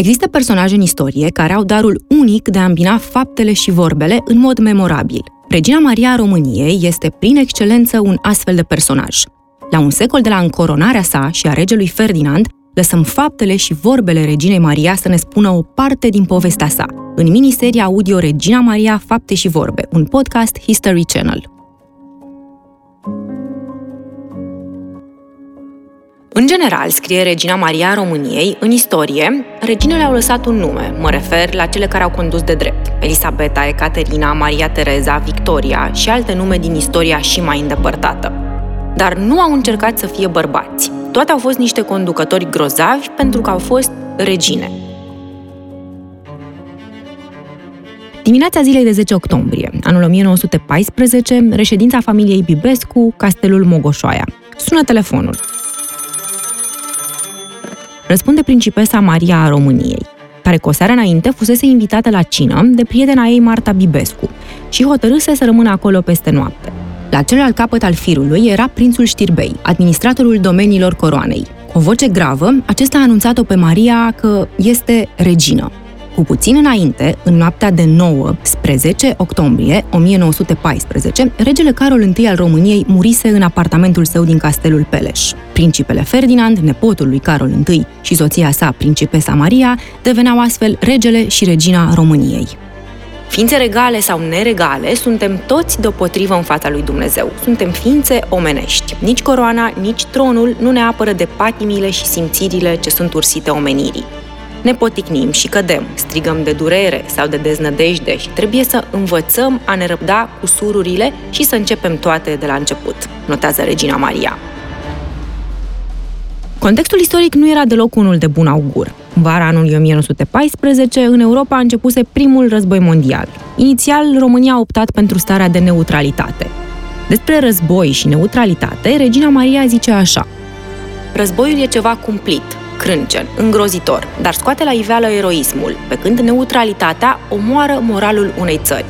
Există personaje în istorie care au darul unic de a îmbina faptele și vorbele în mod memorabil. Regina Maria a României este prin excelență un astfel de personaj. La un secol de la încoronarea sa și a regelui Ferdinand, lăsăm faptele și vorbele Reginei Maria să ne spună o parte din povestea sa, în miniseria audio Regina Maria, Fapte și Vorbe, un podcast History Channel. În general, scrie Regina Maria României, în istorie, reginele au lăsat un nume, mă refer la cele care au condus de drept, Elisabeta, Ecaterina, Maria Tereza, Victoria și alte nume din istoria și mai îndepărtată. Dar nu au încercat să fie bărbați. Toate au fost niște conducători grozavi pentru că au fost regine. Dimineața zilei de 10 octombrie, anul 1914, reședința familiei Bibescu, Castelul Mogoșoaia. Sună telefonul. Răspunde principesa Maria a României, care cu o seară înainte fusese invitată la cină de prietena ei Marta Bibescu și hotărâse să rămână acolo peste noapte. La celălalt capăt al firului era prințul Știrbei, administratorul domeniilor coroanei. Cu o voce gravă, acesta a anunțat-o pe Maria că este regină. Cu puțin înainte, în noaptea de 9 spre 10 octombrie 1914, regele Carol I al României murise în apartamentul său din Castelul Peleș. Principele Ferdinand, nepotul lui Carol I și soția sa, principesa Maria, deveneau astfel regele și regina României. Ființe regale sau neregale, suntem toți deopotrivă în fața lui Dumnezeu. Suntem ființe omenești. Nici coroana, nici tronul nu ne apără de patimile și simțirile ce sunt ursite omenirii. Ne poticnim și cădem, strigăm de durere sau de deznădejde și trebuie să învățăm a ne răbda cu sururile și să începem toate de la început, notează Regina Maria. Contextul istoric nu era deloc unul de bun augur. Vara anului 1914, în Europa a începuse primul război mondial. Inițial, România a optat pentru starea de neutralitate. Despre război și neutralitate, Regina Maria zice așa. Războiul e ceva cumplit, crâncen, îngrozitor, dar scoate la iveală eroismul, pe când neutralitatea omoară moralul unei țări.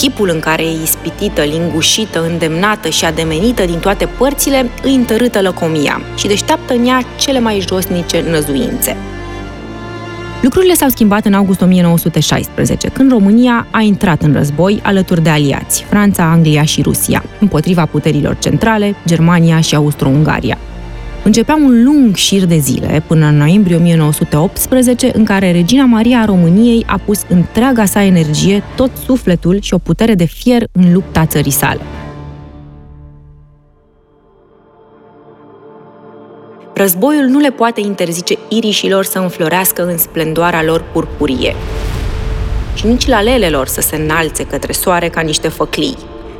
Chipul în care e ispitită, lingușită, îndemnată și ademenită din toate părțile îi întărâtă lăcomia și deșteaptă în ea cele mai josnice năzuințe. Lucrurile s-au schimbat în august 1916, când România a intrat în război alături de aliați, Franța, Anglia și Rusia, împotriva puterilor centrale, Germania și Austro-Ungaria. Începea un lung șir de zile, până în noiembrie 1918, în care Regina Maria a României a pus întreaga sa energie, tot sufletul și o putere de fier în lupta țării sale. Războiul nu le poate interzice irișilor să înflorească în splendoarea lor purpurie și nici lalelelor să se înalțe către soare ca niște făclii.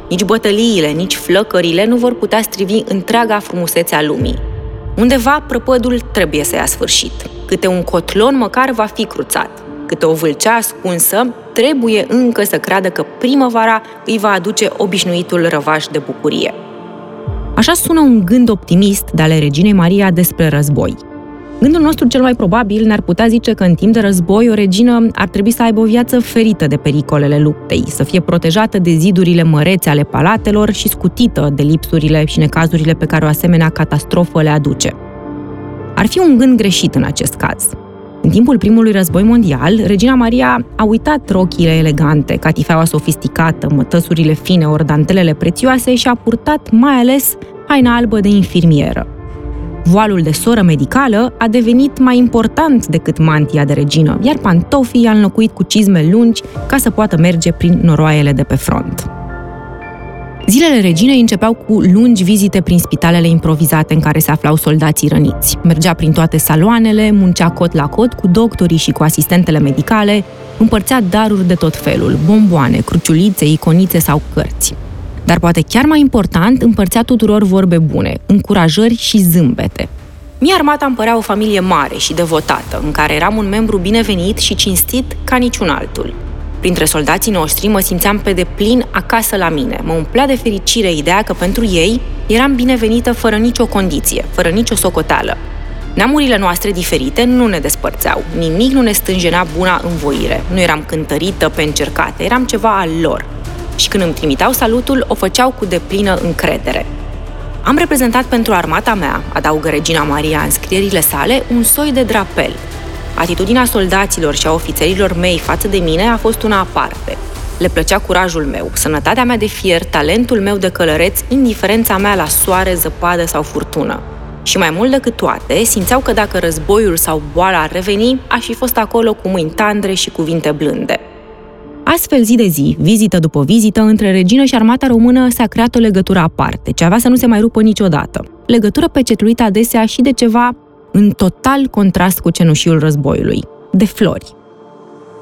Nici bătăliile, nici flăcările nu vor putea strivi întreaga frumusețe a lumii. Undeva prăpădul trebuie să ia sfârșit. Câte un cotlon măcar va fi cruțat. Câte o vâlcea ascunsă trebuie încă să creadă că primăvara îi va aduce obișnuitul răvaș de bucurie. Așa sună un gând optimist de ale reginei Maria despre război. Gândul nostru cel mai probabil ne-ar putea zice că în timp de război o regină ar trebui să aibă o viață ferită de pericolele luptei, să fie protejată de zidurile mărețe ale palatelor și scutită de lipsurile și necazurile pe care o asemenea catastrofă le aduce. Ar fi un gând greșit în acest caz. În timpul primului război mondial, Regina Maria a uitat rochile elegante, catifeaua sofisticată, mătăsurile fine, ori dantelele prețioase și a purtat mai ales haina albă de infirmieră. Voalul de soră medicală a devenit mai important decât mantia de regină, iar pantofii a înlocuit cu cizme lungi ca să poată merge prin noroaiele de pe front. Zilele reginei începeau cu lungi vizite prin spitalele improvizate în care se aflau soldații răniți. Mergea prin toate saloanele, muncea cot la cot cu doctorii și cu asistentele medicale, împărțea daruri de tot felul, bomboane, cruciulițe, iconițe sau cărți. Dar poate chiar mai important, împărțea tuturor vorbe bune, încurajări și zâmbete. Mie armata îmi părea o familie mare și devotată, în care eram un membru binevenit și cinstit ca niciun altul. Printre soldații noștri mă simțeam pe deplin acasă la mine. Mă umplea de fericire ideea că pentru ei eram binevenită fără nicio condiție, fără nicio socoteală. Neamurile noastre diferite nu ne despărțeau, nimic nu ne stânjenea buna învoire, nu eram cântărită pe încercate, eram ceva al lor. Și când îmi trimiteau salutul, o făceau cu deplină încredere. Am reprezentat pentru armata mea, adaugă Regina Maria în scrierile sale, un soi de drapel, Atitudinea soldaților și a ofițerilor mei față de mine a fost una aparte. Le plăcea curajul meu, sănătatea mea de fier, talentul meu de călăreț, indiferența mea la soare, zăpadă sau furtună. Și mai mult decât toate, simțeau că dacă războiul sau boala ar reveni, aș fi fost acolo cu mâini tandre și cuvinte blânde. Astfel, zi de zi, vizită după vizită, între regină și armata română s-a creat o legătură aparte, ce avea să nu se mai rupă niciodată. Legătură pecetluită adesea și de ceva în total contrast cu cenușiul războiului, de flori.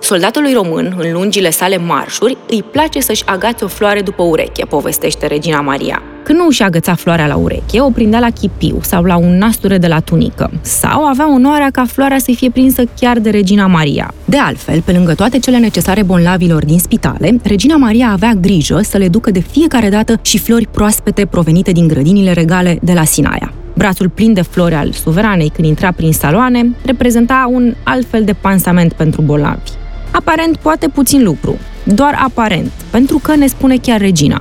Soldatului român, în lungile sale marșuri, îi place să-și agațe o floare după ureche, povestește regina Maria. Când nu își agăța floarea la ureche, o prindea la chipiu sau la un nasture de la tunică, sau avea onoarea ca floarea să fie prinsă chiar de regina Maria. De altfel, pe lângă toate cele necesare bonlavilor din spitale, regina Maria avea grijă să le ducă de fiecare dată și flori proaspete provenite din grădinile regale de la Sinaia. Brațul plin de flori al suveranei când intra prin saloane reprezenta un alt fel de pansament pentru bolnavi. Aparent poate puțin lucru, doar aparent, pentru că ne spune chiar regina.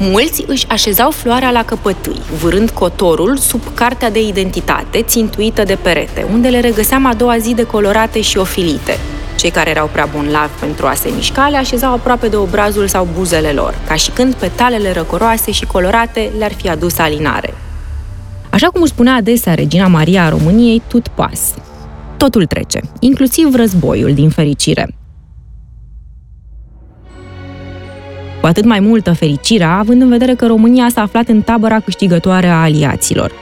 Mulți își așezau floarea la căpătâi, vârând cotorul sub cartea de identitate țintuită de perete, unde le regăseam a doua zi decolorate și ofilite. Cei care erau prea bonlavi pentru a se mișca le așezau aproape de obrazul sau buzele lor, ca și când petalele răcoroase și colorate le-ar fi adus alinare. Așa cum își spunea adesea regina Maria a României, tot pas. Totul trece, inclusiv războiul, din fericire. Cu atât mai multă fericirea, având în vedere că România s-a aflat în tabăra câștigătoare a aliaților.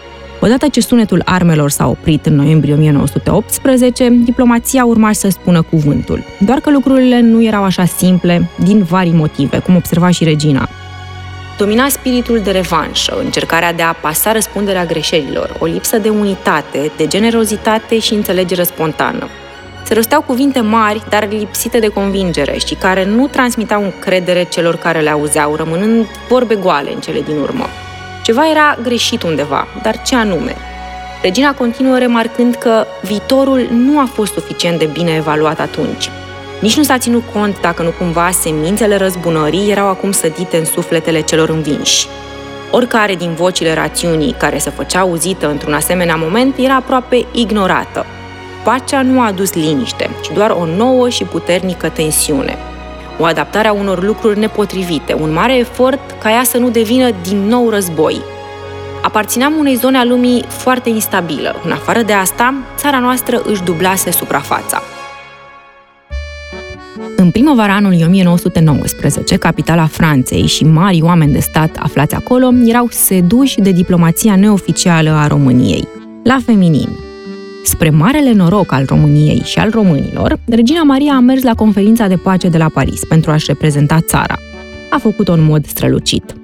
Odată ce sunetul armelor s-a oprit în noiembrie 1918, diplomația urma să spună cuvântul. Doar că lucrurile nu erau așa simple, din vari motive, cum observa și regina domina spiritul de revanșă, încercarea de a pasa răspunderea greșelilor, o lipsă de unitate, de generozitate și înțelegere spontană. Se rosteau cuvinte mari, dar lipsite de convingere și care nu transmitau încredere celor care le auzeau, rămânând vorbe goale în cele din urmă. Ceva era greșit undeva, dar ce anume? Regina continuă remarcând că viitorul nu a fost suficient de bine evaluat atunci, nici nu s-a ținut cont dacă nu cumva semințele răzbunării erau acum sădite în sufletele celor învinși. Oricare din vocile rațiunii care se făcea auzită într-un asemenea moment era aproape ignorată. Pacea nu a adus liniște, ci doar o nouă și puternică tensiune. O adaptare a unor lucruri nepotrivite, un mare efort ca ea să nu devină din nou război. Aparțineam unei zone a lumii foarte instabilă. În afară de asta, țara noastră își dublase suprafața. În primăvara anului 1919, capitala Franței și mari oameni de stat aflați acolo erau seduși de diplomația neoficială a României, la feminin. Spre marele noroc al României și al românilor, regina Maria a mers la conferința de pace de la Paris pentru a-și reprezenta țara. A făcut-o în mod strălucit.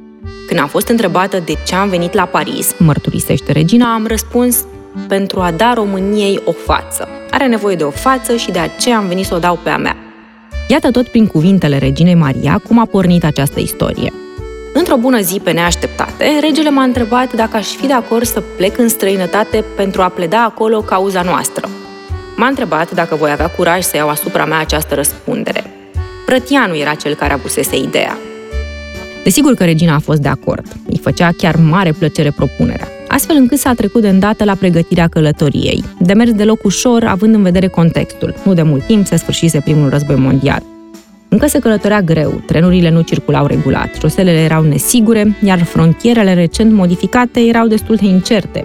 Când am fost întrebată de ce am venit la Paris, mărturisește regina, am răspuns pentru a da României o față. Are nevoie de o față și de aceea am venit să o dau pe a mea. Iată tot prin cuvintele reginei Maria cum a pornit această istorie. Într-o bună zi pe neașteptate, regele m-a întrebat dacă aș fi de acord să plec în străinătate pentru a pleda acolo cauza noastră. M-a întrebat dacă voi avea curaj să iau asupra mea această răspundere. Prătianu era cel care abusese ideea. Desigur că regina a fost de acord. Îi făcea chiar mare plăcere propunerea astfel încât s-a trecut de îndată la pregătirea călătoriei. De mers deloc ușor, având în vedere contextul. Nu de mult timp se sfârșise primul război mondial. Încă se călătorea greu, trenurile nu circulau regulat, șoselele erau nesigure, iar frontierele recent modificate erau destul de incerte.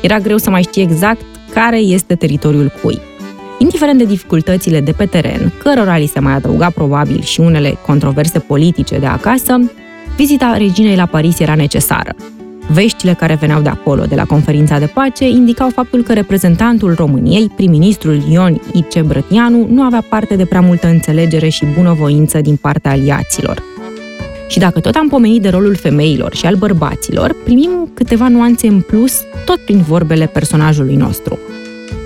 Era greu să mai știi exact care este teritoriul cui. Indiferent de dificultățile de pe teren, cărora li se mai adăuga probabil și unele controverse politice de acasă, vizita reginei la Paris era necesară. Veștile care veneau de acolo, de la conferința de pace, indicau faptul că reprezentantul României, prim-ministrul Ion I.C. Brătianu, nu avea parte de prea multă înțelegere și bunăvoință din partea aliaților. Și dacă tot am pomenit de rolul femeilor și al bărbaților, primim câteva nuanțe în plus tot prin vorbele personajului nostru –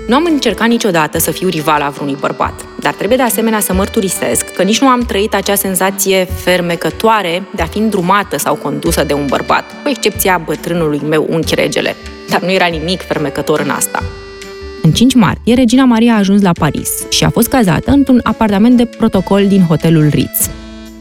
nu am încercat niciodată să fiu rival a vreunui bărbat, dar trebuie de asemenea să mărturisesc că nici nu am trăit acea senzație fermecătoare de a fi îndrumată sau condusă de un bărbat, cu excepția bătrânului meu unchi regele. Dar nu era nimic fermecător în asta. În 5 martie, regina Maria a ajuns la Paris și a fost cazată într-un apartament de protocol din hotelul Ritz.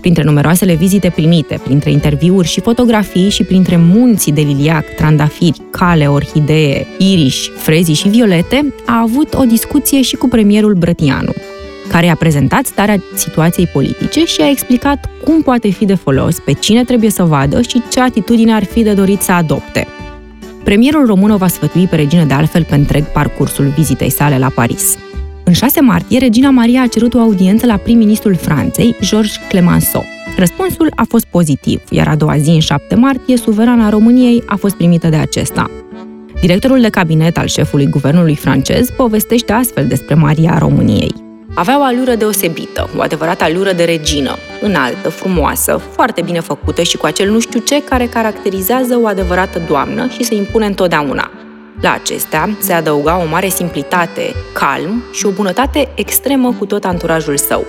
Printre numeroasele vizite primite, printre interviuri și fotografii și printre munții de liliac, trandafiri, cale, orhidee, iriși, frezi și violete, a avut o discuție și cu premierul Brătianu, care a prezentat starea situației politice și a explicat cum poate fi de folos, pe cine trebuie să vadă și ce atitudine ar fi de dorit să adopte. Premierul român o va sfătui pe regină de altfel pe întreg parcursul vizitei sale la Paris. În 6 martie, regina Maria a cerut o audiență la prim-ministrul Franței, Georges Clemenceau. Răspunsul a fost pozitiv, iar a doua zi, în 7 martie, suverana României a fost primită de acesta. Directorul de cabinet al șefului guvernului francez povestește astfel despre Maria României. Avea o alură deosebită, o adevărată alură de regină, înaltă, frumoasă, foarte bine făcută și cu acel nu știu ce care caracterizează o adevărată doamnă și se impune întotdeauna. La acestea se adăuga o mare simplitate, calm și o bunătate extremă cu tot anturajul său.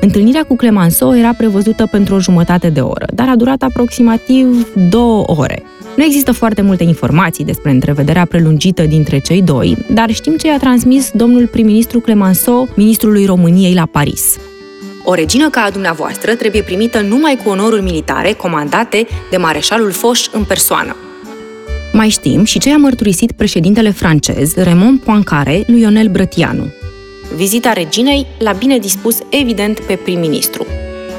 Întâlnirea cu Clemenceau era prevăzută pentru o jumătate de oră, dar a durat aproximativ două ore. Nu există foarte multe informații despre întrevederea prelungită dintre cei doi, dar știm ce i-a transmis domnul prim-ministru Clemenceau, ministrului României la Paris. O regină ca a dumneavoastră trebuie primită numai cu onoruri militare comandate de mareșalul Foch în persoană. Mai știm și ce a mărturisit președintele francez Raymond Poincaré lui Ionel Brătianu. Vizita reginei l-a bine dispus evident pe prim-ministru.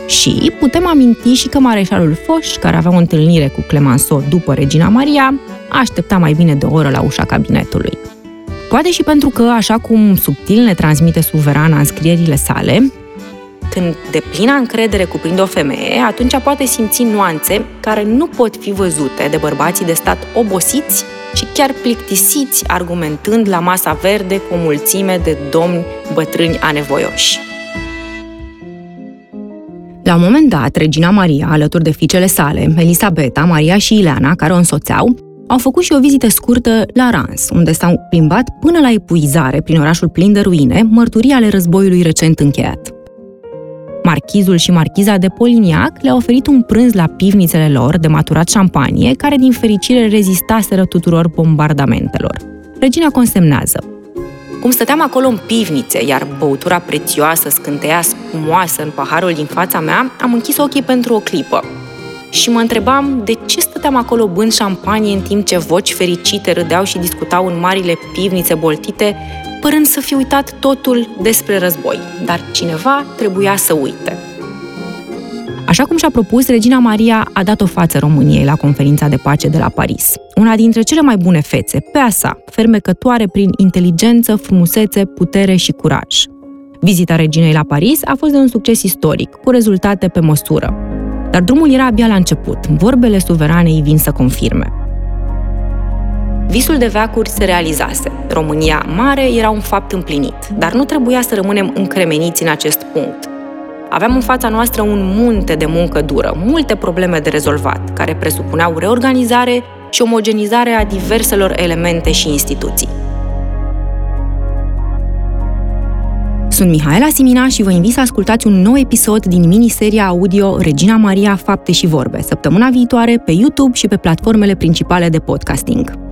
Și putem aminti și că mareșalul Foș, care avea o întâlnire cu Clemenceau după Regina Maria, aștepta mai bine de o oră la ușa cabinetului. Poate și pentru că, așa cum subtil ne transmite suverana în scrierile sale, când de plină încredere cuprinde o femeie, atunci poate simți nuanțe care nu pot fi văzute de bărbații de stat obosiți și chiar plictisiți argumentând la masa verde cu o mulțime de domni bătrâni anevoioși. La un moment dat, regina Maria, alături de fiicele sale, Elisabeta, Maria și Ileana, care o însoțeau, au făcut și o vizită scurtă la Rans, unde s-au plimbat până la epuizare prin orașul plin de ruine, mărturii ale războiului recent încheiat. Marchizul și marchiza de Poliniac le-au oferit un prânz la pivnițele lor de maturat șampanie, care din fericire rezistaseră tuturor bombardamentelor. Regina consemnează cum stăteam acolo în pivnițe, iar băutura prețioasă scânteia spumoasă în paharul din fața mea, am închis ochii pentru o clipă. Și mă întrebam de ce stăteam acolo bând șampanie în timp ce voci fericite râdeau și discutau în marile pivnițe boltite, părând să fi uitat totul despre război. Dar cineva trebuia să uite. Așa cum și-a propus, Regina Maria a dat o față României la conferința de pace de la Paris. Una dintre cele mai bune fețe, pe a sa, fermecătoare prin inteligență, frumusețe, putere și curaj. Vizita reginei la Paris a fost de un succes istoric, cu rezultate pe măsură. Dar drumul era abia la început, vorbele suveranei vin să confirme. Visul de veacuri se realizase. România mare era un fapt împlinit, dar nu trebuia să rămânem încremeniți în acest punct. Aveam în fața noastră un munte de muncă dură, multe probleme de rezolvat, care presupuneau reorganizare și omogenizare a diverselor elemente și instituții. Sunt Mihaela Simina și vă invit să ascultați un nou episod din miniseria audio Regina Maria Fapte și Vorbe, săptămâna viitoare pe YouTube și pe platformele principale de podcasting.